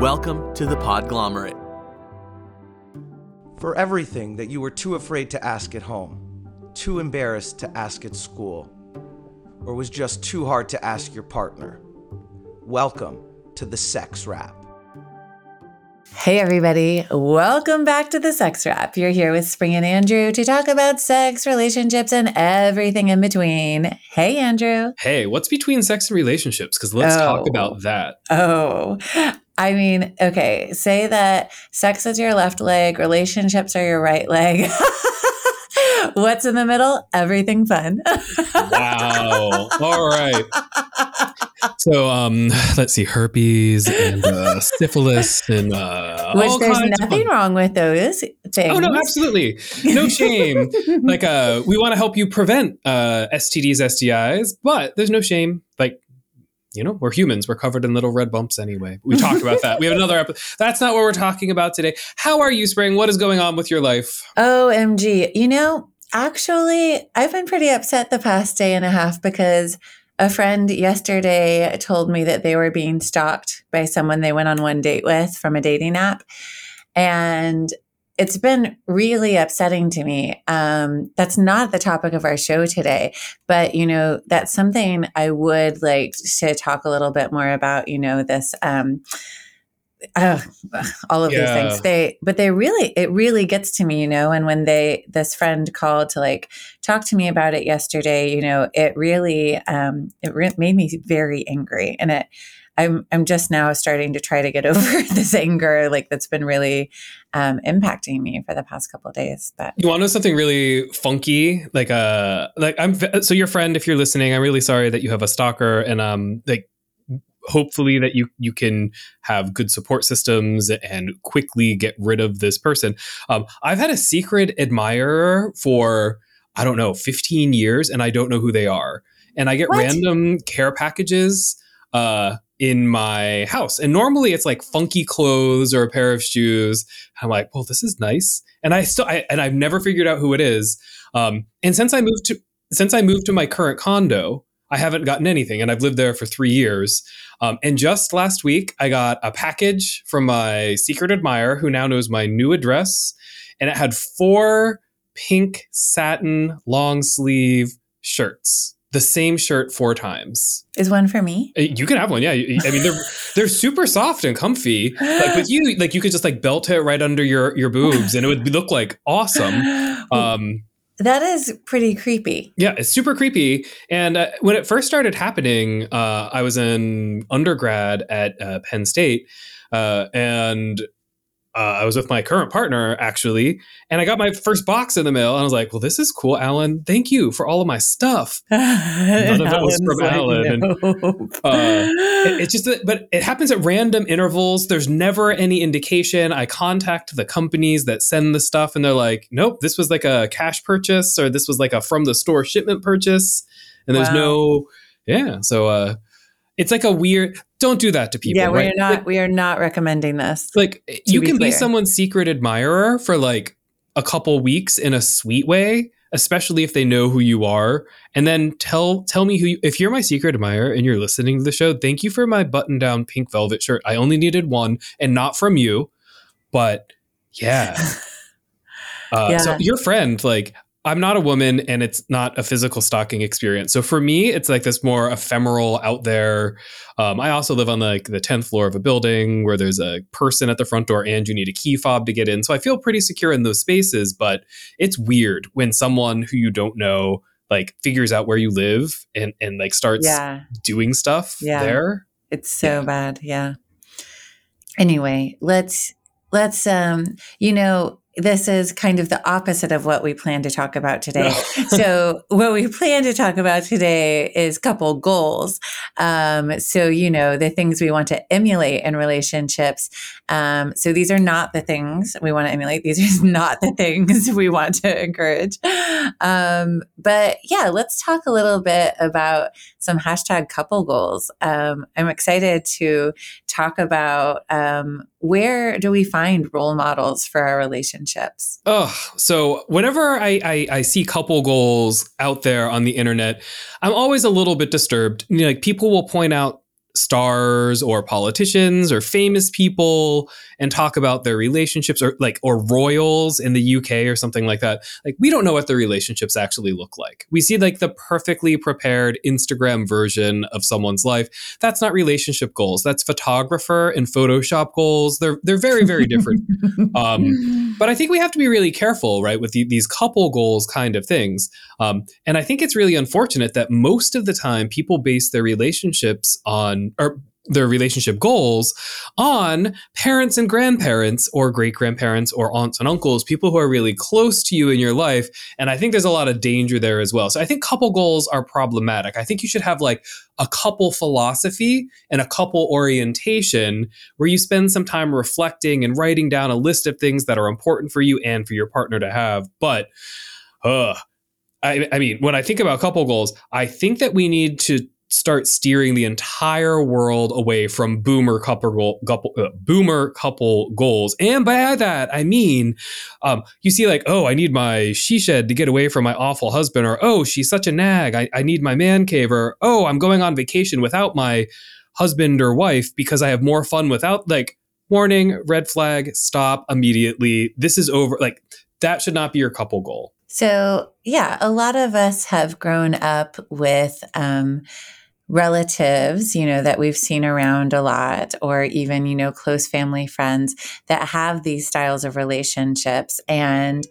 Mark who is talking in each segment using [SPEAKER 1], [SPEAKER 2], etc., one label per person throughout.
[SPEAKER 1] Welcome to the Podglomerate.
[SPEAKER 2] For everything that you were too afraid to ask at home, too embarrassed to ask at school, or was just too hard to ask your partner, welcome to the Sex Wrap.
[SPEAKER 3] Hey, everybody. Welcome back to the Sex Wrap. You're here with Spring and Andrew to talk about sex, relationships, and everything in between. Hey, Andrew.
[SPEAKER 4] Hey, what's between sex and relationships? Because let's
[SPEAKER 3] Oh.
[SPEAKER 4] talk about that.
[SPEAKER 3] Oh, I mean, okay, say that sex is your left leg, relationships are your right leg. What's in the middle? Everything fun.
[SPEAKER 4] Wow. All right. So, um, let's see, herpes and uh, syphilis and uh,
[SPEAKER 3] Which
[SPEAKER 4] all
[SPEAKER 3] there's nothing wrong with those things.
[SPEAKER 4] Oh no, absolutely, no shame. like, uh, we want to help you prevent uh, STDs, STIs, but there's no shame. Like, you know, we're humans. We're covered in little red bumps anyway. We talked about that. We have another episode. That's not what we're talking about today. How are you, Spring? What is going on with your life?
[SPEAKER 3] OMG. You know, actually, I've been pretty upset the past day and a half because a friend yesterday told me that they were being stalked by someone they went on one date with from a dating app. And it's been really upsetting to me. Um, that's not the topic of our show today, but you know, that's something I would like to talk a little bit more about. You know, this um, uh, all of these things. They, but they really, it really gets to me, you know. And when they, this friend called to like talk to me about it yesterday, you know, it really, um, it re- made me very angry, and it. I'm I'm just now starting to try to get over this anger, like that's been really um, impacting me for the past couple of days. But
[SPEAKER 4] You want to know something really funky? Like uh like I'm so your friend if you're listening, I'm really sorry that you have a stalker and um like hopefully that you you can have good support systems and quickly get rid of this person. Um I've had a secret admirer for I don't know, 15 years and I don't know who they are. And I get
[SPEAKER 3] What?
[SPEAKER 4] random care packages uh in my house. And normally it's like funky clothes or a pair of shoes. I'm like, well, this is nice. And I still, I, and I've never figured out who it is. Um, and since I moved to, since I moved to my current condo, I haven't gotten anything, and I've lived there for three years. Um, and just last week, I got a package from my secret admirer, who now knows my new address, and it had four pink satin long sleeve shirts. The same shirt four times.
[SPEAKER 3] is one for me?
[SPEAKER 4] Uh, You can have one, yeah. I mean, they're they're super soft and comfy. Like with you, like you could just like belt it right under your your boobs, and it would look like awesome. Um,
[SPEAKER 3] that is pretty creepy.
[SPEAKER 4] yeah, it's super creepy. And uh, when it first started happening, uh, I was in undergrad at uh, Penn State, uh, and uh, I was with my current partner actually, and I got my first box in the mail, and I was like, "Well, this is cool, Alan. Thank you for all of my stuff."
[SPEAKER 3] None
[SPEAKER 4] of it was from Alan, and, uh, It- it's just that, but it happens at random intervals. There's never any indication. I contact the companies that send the stuff, and they're like, "Nope, this was like a cash purchase, or this was like a from the store shipment purchase." And there's
[SPEAKER 3] Wow.
[SPEAKER 4] no, yeah. So uh, it's like a weird. Don't do that to people.
[SPEAKER 3] yeah, we're
[SPEAKER 4] right?
[SPEAKER 3] not
[SPEAKER 4] Like,
[SPEAKER 3] we are not recommending this.
[SPEAKER 4] like you
[SPEAKER 3] be
[SPEAKER 4] can be someone's secret admirer for like a couple weeks in a sweet way especially if they know who you are and then tell tell me who you, if you're my secret admirer and you're listening to the show thank you for my button down pink velvet shirt i only needed one and not from you but yeah uh, so your friend like i'm not a woman and it's not a physical stalking experience so for me it's like this more ephemeral out there um, I also live on like the 10th floor of a building where there's a person at the front door and you need a key fob to get in. So I feel pretty secure in those spaces, but it's weird when someone who you don't know like figures out where you live and, and like starts
[SPEAKER 3] Yeah,
[SPEAKER 4] doing stuff
[SPEAKER 3] Yeah.
[SPEAKER 4] there.
[SPEAKER 3] it's so
[SPEAKER 4] Yeah.
[SPEAKER 3] bad. Yeah. Anyway, let's let's um you know this is kind of the opposite of what we plan to talk about today. so, what we plan to talk about today is couple goals. Um, so, you know, the things we want to emulate in relationships. Um, so, these are not the things we want to emulate, these are not the things we want to encourage. Um, but yeah, let's talk a little bit about some hashtag couple goals. Um, I'm excited to talk about um, where do we find role models for our relationships?
[SPEAKER 4] Oh, so whenever I, I, I see couple goals out there on the internet, I'm always a little bit disturbed. You know, like people will point out stars or politicians or famous people and talk about their relationships or like or royals in the UK or something like that. Like we don't know what their relationships actually look like. We see like the perfectly prepared Instagram version of someone's life. That's not relationship goals. That's photographer and Photoshop goals. They're they're very very different. um, but I think we have to be really careful, right, with the, these couple goals kind of things. Um, and I think it's really unfortunate that most of the time people base their relationships on or their relationship goals on parents and grandparents or great grandparents or aunts and uncles, people who are really close to you in your life. And I think there's a lot of danger there as well. So I think couple goals are problematic. I think you should have like a couple philosophy and a couple orientation where you spend some time reflecting and writing down a list of things that are important for you and for your partner to have. But, uh, I, I mean, when I think about couple goals, I think that we need to start steering the entire world away from boomer couple, couple uh, boomer couple goals. And by that, I mean, um, you see, like, oh, I need my she shed to get away from my awful husband, or oh, she's such a nag. I, I need my man cave, or oh, I'm going on vacation without my husband or wife because I have more fun without like warning, red flag, stop immediately. This is over. Like that should not be your couple goal.
[SPEAKER 3] So, yeah, a lot of us have grown up with um, relatives, you know, that we've seen around a lot, or even, you know, close family friends that have these styles of relationships. And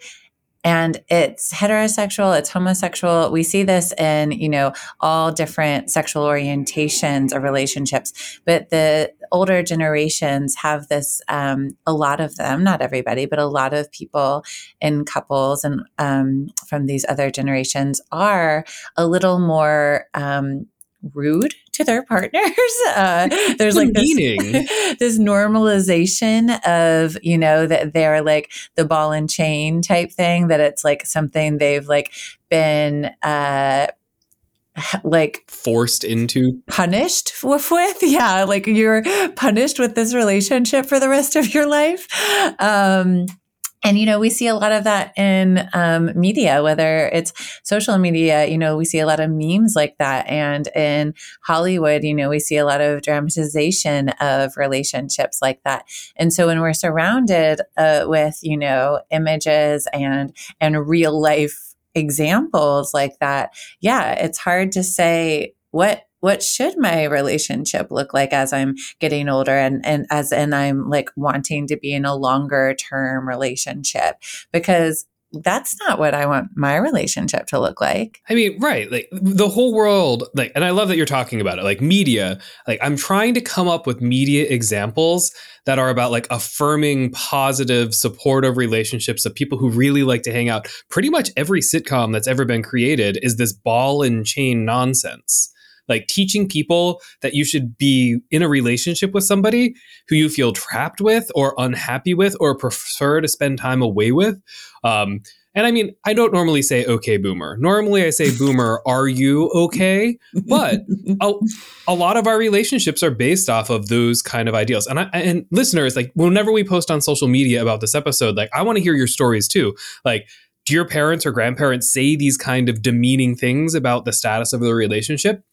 [SPEAKER 3] and it's heterosexual it's homosexual we see this in you know all different sexual orientations or relationships but the older generations have this um, a lot of them not everybody but a lot of people in couples and um, from these other generations are a little more um, rude to their partners. Uh, there's like this, this normalization of, you know, that they're like the ball and chain type thing, that it's like something they've like been, uh, like
[SPEAKER 4] forced into.
[SPEAKER 3] punished with, with. Yeah like you're punished with this relationship for the rest of your life. Um and, you know, we see a lot of that in um, media, whether it's social media, you know, we see a lot of memes like that. And in Hollywood, you know, we see a lot of dramatization of relationships like that. And so when we're surrounded uh, with, you know, images and, and real life examples like that, yeah, it's hard to say what what should my relationship look like as I'm getting older and, and as and I'm like wanting to be in a longer term relationship because that's not what I want my relationship to look like.
[SPEAKER 4] I mean, right. Like the whole world, like, and I love that you're talking about it, like media. Like, I'm trying to come up with media examples that are about like affirming positive, supportive relationships of people who really like to hang out. Pretty much every sitcom that's ever been created is this ball and chain nonsense like teaching people that you should be in a relationship with somebody who you feel trapped with or unhappy with or prefer to spend time away with. Um, and I mean, I don't normally say okay, boomer. Normally I say boomer, are you okay? But a, a, lot of our relationships are based off of those kind of ideals. And I, and listeners, like whenever we post on social media about this episode, like I want to hear your stories too. Like, do your parents or grandparents say these kind of demeaning things about the status of the relationship?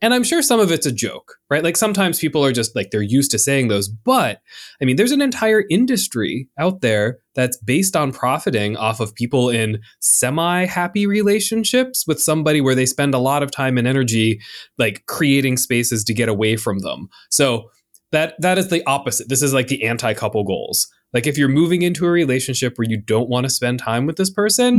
[SPEAKER 4] And I'm sure some of it's a joke, right? Like sometimes people are just like, they're used to saying those. But I mean, there's an entire industry out there that's based on profiting off of people in semi happy relationships with somebody where they spend a lot of time and energy like creating spaces to get away from them. So that that is the opposite. This is like the anti couple goals. Like if you're moving into a relationship where you don't want to spend time with this person,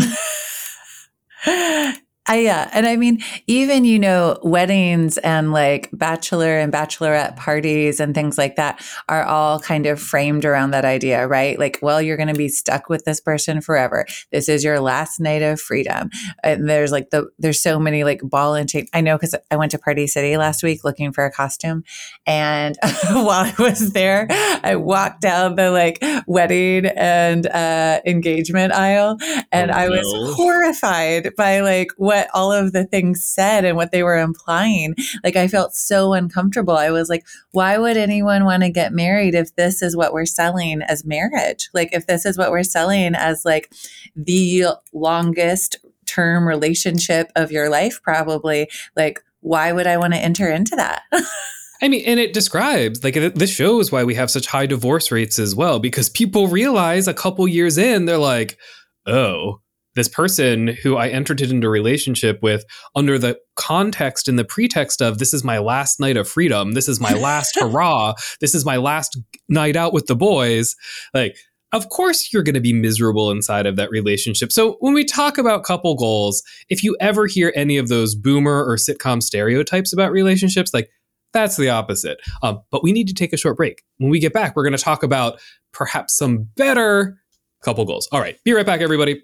[SPEAKER 3] I, yeah. And I mean, even, you know, weddings and like bachelor and bachelorette parties and things like that are all kind of framed around that idea, right? Like, well, you're going to be stuck with this person forever. This is your last night of freedom. And there's like the, there's so many like ball and chain. I know because I went to Party City last week looking for a costume. And while I was there, I walked down the like wedding and uh, engagement aisle and
[SPEAKER 4] Oh,
[SPEAKER 3] I was
[SPEAKER 4] no.
[SPEAKER 3] horrified by like what all of the things said and what they were implying. Like I felt so uncomfortable. I was like, why would anyone want to get married if this is what we're selling as marriage? Like if this is what we're selling as like the longest term relationship of your life, probably, like why would I want to enter into that?
[SPEAKER 4] I mean, and it describes like this shows why we have such high divorce rates as well because people realize a couple years in they're like, "Oh, this person who I entered into a relationship with under the context and the pretext of this is my last night of freedom, this is my last hurrah, this is my last night out with the boys." Like of course you're going to be miserable inside of that relationship. So when we talk about couple goals, if you ever hear any of those boomer or sitcom stereotypes about relationships, like that's the opposite. Um, but we need to take a short break. When we get back, we're going to talk about perhaps some better couple goals. All right, be right back, everybody.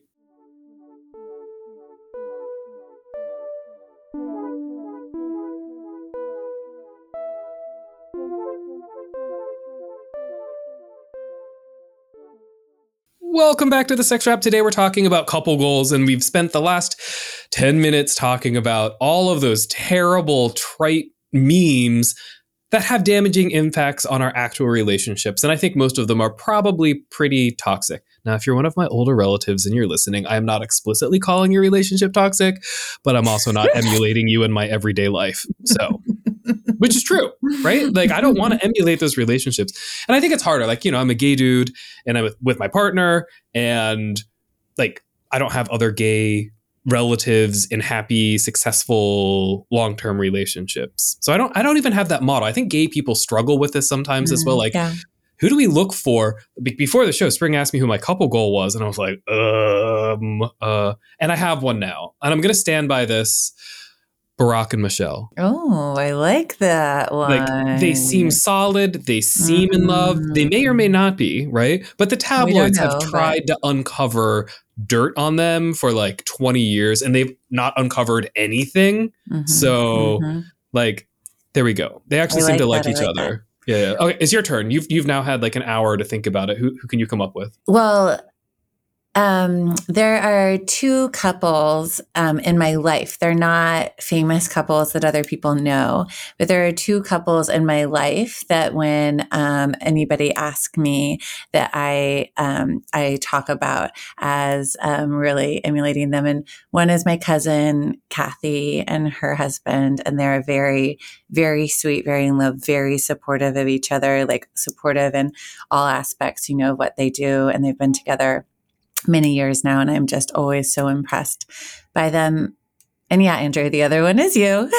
[SPEAKER 4] Welcome back to the Sex Wrap. Today we're talking about couple goals, and we've spent the last 10 minutes talking about all of those terrible, trite memes that have damaging impacts on our actual relationships. And I think most of them are probably pretty toxic. Now, if you're one of my older relatives and you're listening, I am not explicitly calling your relationship toxic, but I'm also not emulating you in my everyday life. So, which is true, right? Like, I don't want to emulate those relationships. And I think it's harder. Like, you know, I'm a gay dude and I'm with, my partner, and like, I don't have other gay relatives in happy successful long-term relationships so i don't i don't even have that model i think gay people struggle with this sometimes as well mm, like
[SPEAKER 3] yeah.
[SPEAKER 4] Who do we look for? Before the show spring asked me who my couple goal was and i was like um uh and i have one now and i'm gonna stand by this barack and michelle.
[SPEAKER 3] Oh, I like that one.
[SPEAKER 4] like they seem solid they seem in love they may or may not be right? But the tabloids
[SPEAKER 3] know,
[SPEAKER 4] have
[SPEAKER 3] but-
[SPEAKER 4] tried to uncover dirt on them for like 20 years and they've not uncovered anything.
[SPEAKER 3] Mhm,
[SPEAKER 4] so
[SPEAKER 3] mhm.
[SPEAKER 4] like there we go. They actually seem to
[SPEAKER 3] like
[SPEAKER 4] like
[SPEAKER 3] that, I
[SPEAKER 4] each
[SPEAKER 3] like
[SPEAKER 4] other yeah, yeah. Okay it's your turn. You've you've now had like an hour to think about it. Who, who can you come up with?
[SPEAKER 3] Well, um, there are two couples um, in my life. They're not famous couples that other people know, but there are two couples in my life that when um, anybody asks me, that I um, I talk about as um, really emulating them. And one is my cousin Kathy and her husband, and they're very very sweet, very in love, very supportive of each other, like supportive in all aspects, you know, of what they do. And they've been together many years now. And I'm just always so impressed by them. And yeah, Andrew, the other one is you.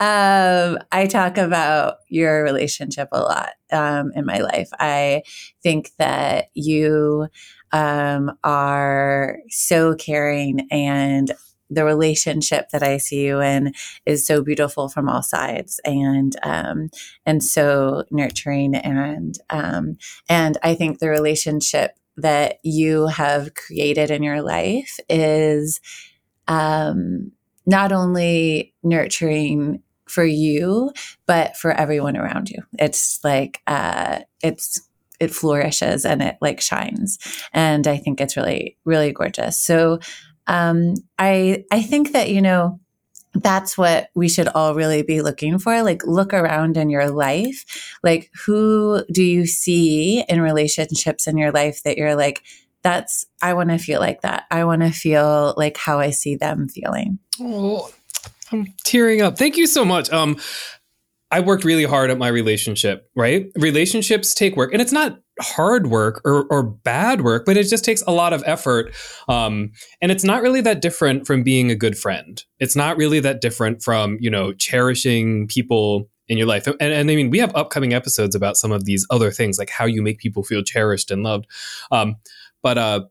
[SPEAKER 3] um, I talk about your relationship a lot um, in my life. I think that you um, are so caring and the relationship that I see you in is so beautiful from all sides and um, and so nurturing and um, and I think the relationship that you have created in your life is um, not only nurturing for you but for everyone around you. It's like uh, it's it flourishes and it like shines and I think it's really really gorgeous. So um, I I think that you know that's what we should all really be looking for. Like look around in your life, like who do you see in relationships in your life that you're like, that's I want to feel like that. I want to feel like how I see them feeling.
[SPEAKER 4] oh i'm tearing up thank you so much um I worked really hard at my relationship, right? Relationships take work, and it's not hard work or, or bad work, but it just takes a lot of effort. Um, and it's not really that different from being a good friend. It's not really that different from, you know, cherishing people in your life. And, and I mean, we have upcoming episodes about some of these other things, like how you make people feel cherished and loved. Um, but uh,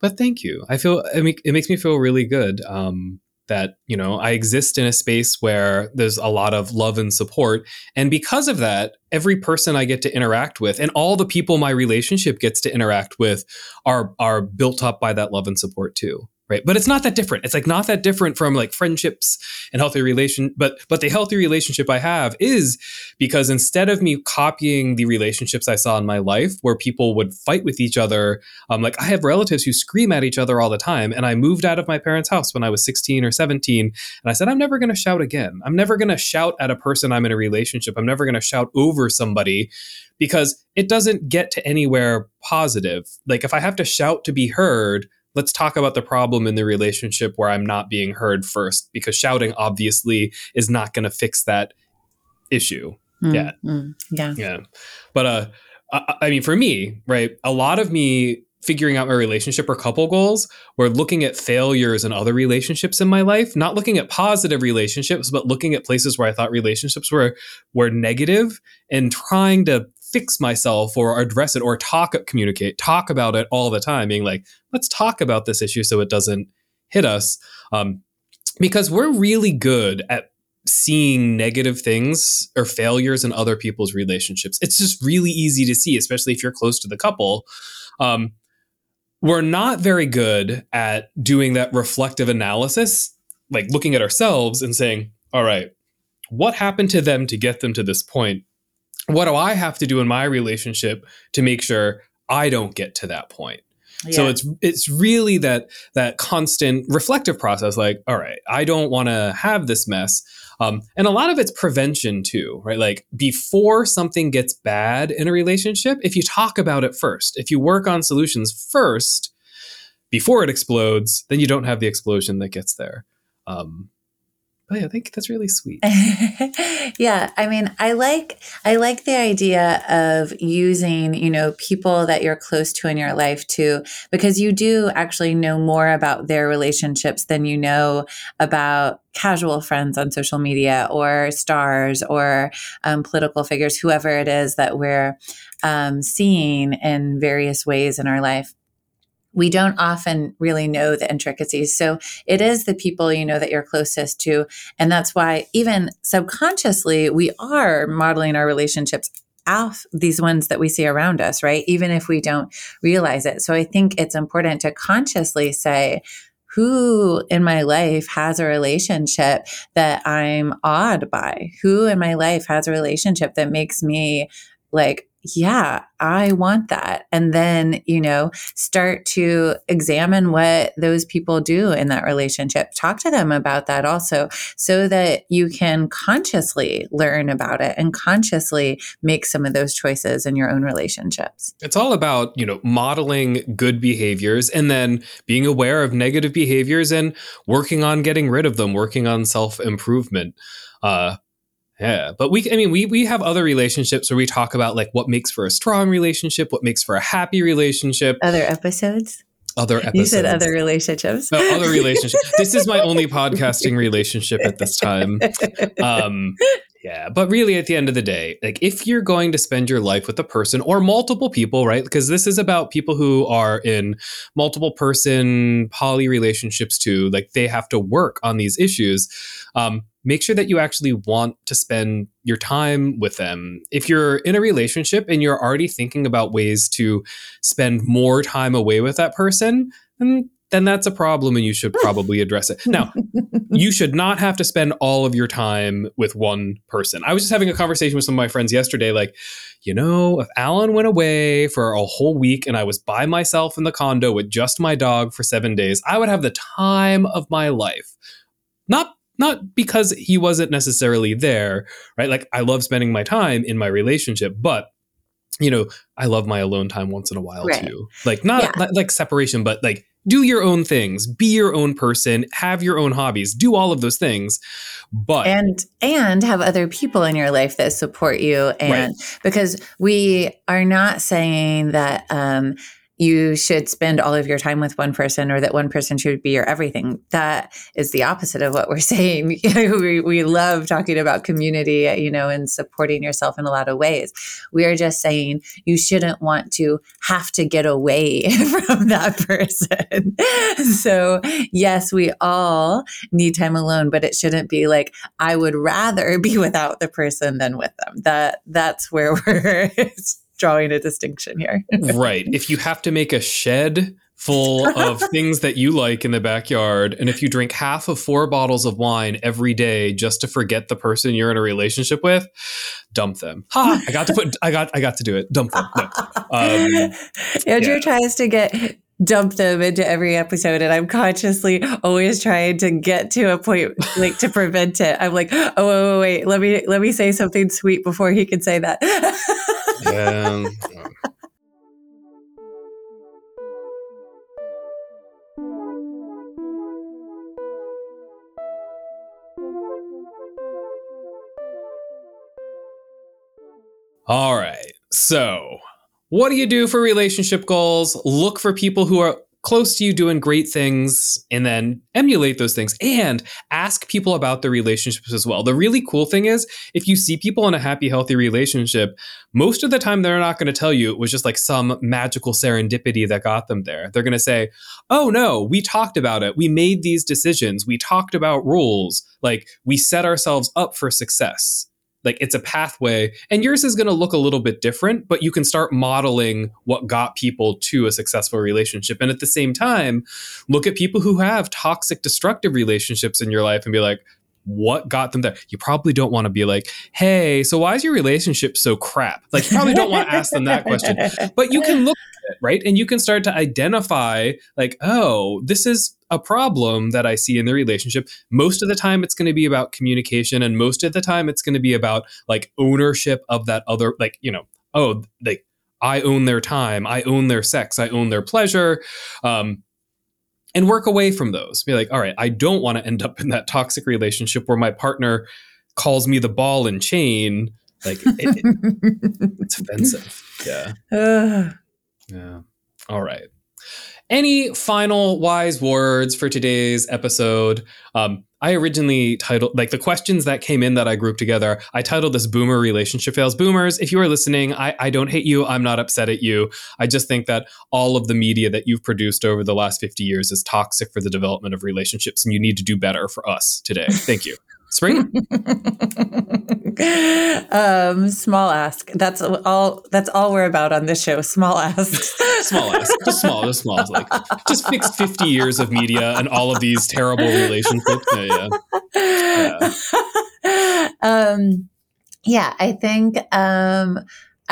[SPEAKER 4] but thank you. I feel I mean, it makes me feel really good um, that you know I exist in a space where there's a lot of love and support, and because of that, every person I get to interact with, and all the people my relationship gets to interact with, are are built up by that love and support too right? But it's not that different. It's like not that different from like friendships and healthy relation but but the healthy relationship i have is because instead of me copying the relationships i saw in my life where people would fight with each other um, like i have relatives who scream at each other all the time and i moved out of my parents house when i was 16 or 17 and i said i'm never going to shout again. I'm never going to shout at a person i'm in a relationship. I'm never going to shout over somebody because it doesn't get to anywhere positive. Like if i have to shout to be heard let's talk about the problem in the relationship where I'm not being heard first, because shouting obviously is not going to fix that issue mm, yet.
[SPEAKER 3] Mm, yeah.
[SPEAKER 4] Yeah. But, uh, I, I mean, for me, right, a lot of me figuring out my relationship or couple goals were looking at failures and other relationships in my life, not looking at positive relationships, but looking at places where I thought relationships were were negative and trying to fix myself or address it or talk communicate talk about it all the time being like let's talk about this issue so it doesn't hit us. Um, because we're really good at seeing negative things or failures in other people's relationships. It's just really easy to see especially if you're close to the couple. Um, we're not very good at doing that reflective analysis like looking at ourselves and saying all right what happened to them to get them to this point what do I have to do in my relationship to make sure I don't get to that point? Yeah. So it's it's really that that constant reflective process. Like, all right, I don't want to have this mess, um, and a lot of it's prevention too, right? Like before something gets bad in a relationship, if you talk about it first, if you work on solutions first before it explodes, then you don't have the explosion that gets there. Um, Oh, yeah, I think that's really sweet.
[SPEAKER 3] yeah, I mean, I like I like the idea of using, you know, people that you're close to in your life too because you do actually know more about their relationships than you know about casual friends on social media or stars or um, political figures, whoever it is that we're um, seeing in various ways in our life we don't often really know the intricacies. So it is the people you know that you're closest to. And that's why, even subconsciously, we are modeling our relationships off these ones that we see around us, right? Even if we don't realize it. So I think it's important to consciously say, who in my life has a relationship that I'm awed by? Who in my life has a relationship that makes me like yeah, I want that. And then, you know, start to examine what those people do in that relationship. Talk to them about that also so that you can consciously learn about it and consciously make some of those choices in your own relationships.
[SPEAKER 4] It's all about, you know, modeling good behaviors and then being aware of negative behaviors and working on getting rid of them, working on self improvement. Uh, yeah, but we I mean we we have other relationships where we talk about like what makes for a strong relationship, what makes for a happy relationship.
[SPEAKER 3] Other episodes?
[SPEAKER 4] Other episodes.
[SPEAKER 3] You said other relationships.
[SPEAKER 4] No, other relationships. this is my only podcasting relationship at this time. Um yeah, but really at the end of the day, like if you're going to spend your life with a person or multiple people, right? Because this is about people who are in multiple person poly relationships too, like they have to work on these issues. Um, make sure that you actually want to spend your time with them. If you're in a relationship and you're already thinking about ways to spend more time away with that person, then then that's a problem and you should probably address it. Now, you should not have to spend all of your time with one person. I was just having a conversation with some of my friends yesterday like, you know, if Alan went away for a whole week and I was by myself in the condo with just my dog for 7 days, I would have the time of my life. Not not because he wasn't necessarily there, right? Like I love spending my time in my relationship, but you know, I love my alone time once in a while right. too. Like not, yeah. like separation, but like do your own things, be your own person, have your own hobbies, do all of those things. But
[SPEAKER 3] and and have other people in your life that support you and right. because we are not saying that um you should spend all of your time with one person or that one person should be your everything. That is the opposite of what we're saying. we, we love talking about community, you know, and supporting yourself in a lot of ways. We are just saying you shouldn't want to have to get away from that person. so, yes, we all need time alone, but it shouldn't be like, I would rather be without the person than with them. That that's where we're drawing a distinction here.
[SPEAKER 4] right. If you have to make a shed full of things that you like in the backyard, and if you drink half of four bottles of wine every day just to forget the person you're in a relationship with, dump them. Ha! I got to put. I got. I got to do it. Dump them. No. Um,
[SPEAKER 3] Andrew yeah. tries to get dump them into every episode and i'm consciously always trying to get to a point like to prevent it i'm like oh wait, wait, wait. let me let me say something sweet before he can say that Ehm, yeah.
[SPEAKER 4] all right so what do you do for relationship goals? Look for people who are close to you doing great things and then emulate those things and ask people about their relationships as well. The really cool thing is if you see people in a happy, healthy relationship, most of the time they're not going to tell you it was just like some magical serendipity that got them there. They're going to say, oh no, we talked about it. We made these decisions. We talked about rules. Like we set ourselves up for success like it's a pathway and yours is going to look a little bit different but you can start modeling what got people to a successful relationship. And at the same time look at people who have toxic destructive relationships in your life and be like what got them there you probably don't want to be like hey so why is your relationship so crap like you probably don't want to ask them that question but you can look it, right? And you can start to identify, like, oh, this is a problem that I see in the relationship. Most of the time, it's going to be about communication, and most of the time, it's going to be about like ownership of that other, like, you know, oh, like, I own their time, I own their sex, I own their pleasure. Um, and work away from those. Be like, all right, I don't want to end up in that toxic relationship where my partner calls me the ball and chain. Like, it, it, it's offensive. Yeah. Yeah. All right. Any final wise words for today's episode? Um, I originally titled, like the questions that came in that I grouped together, I titled this Boomer Relationship Fails. Boomers, if you are listening, I, I don't hate you. I'm not upset at you. I just think that all of the media that you've produced over the last 50 years is toxic for the development of relationships, and you need to do better for us today. Thank you. Spring?
[SPEAKER 3] um, small ask. That's all. That's all we're about on this show. Small ask.
[SPEAKER 4] small ask. Just small. Just small. Like just fix fifty years of media and all of these terrible relationships. Yeah.
[SPEAKER 3] yeah. yeah. Um, yeah. I think. Um,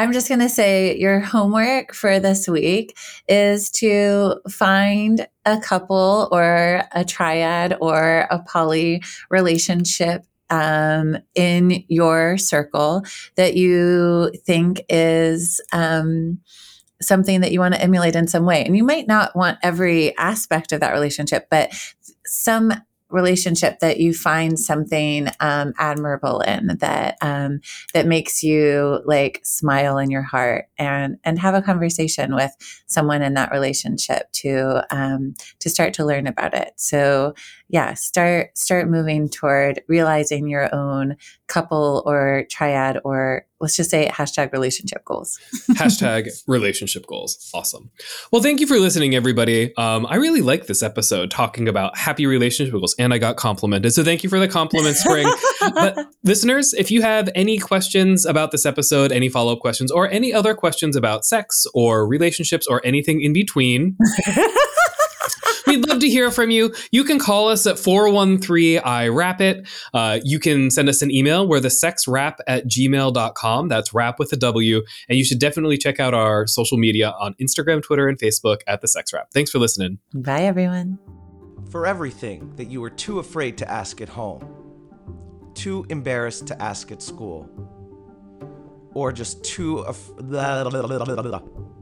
[SPEAKER 3] I'm just going to say your homework for this week is to find a couple or a triad or a poly relationship um, in your circle that you think is um, something that you want to emulate in some way. And you might not want every aspect of that relationship, but some relationship that you find something um, admirable in that um, that makes you like smile in your heart and and have a conversation with someone in that relationship to um, to start to learn about it. So yeah, start start moving toward realizing your own couple or triad or let's just say hashtag relationship goals.
[SPEAKER 4] hashtag relationship goals. Awesome. Well, thank you for listening, everybody. Um, I really like this episode talking about happy relationship goals, and I got complimented. So thank you for the compliment, Spring. but listeners, if you have any questions about this episode, any follow up questions, or any other questions about sex or relationships or anything in between, We'd love to hear from you. You can call us at 413 I Wrap It. Uh, you can send us an email. We're the sexwrap at gmail.com. That's wrap with a W. And you should definitely check out our social media on Instagram, Twitter, and Facebook at the Sex Wrap. Thanks for listening.
[SPEAKER 3] Bye, everyone.
[SPEAKER 2] For everything that you were too afraid to ask at home, too embarrassed to ask at school, or just too. Af-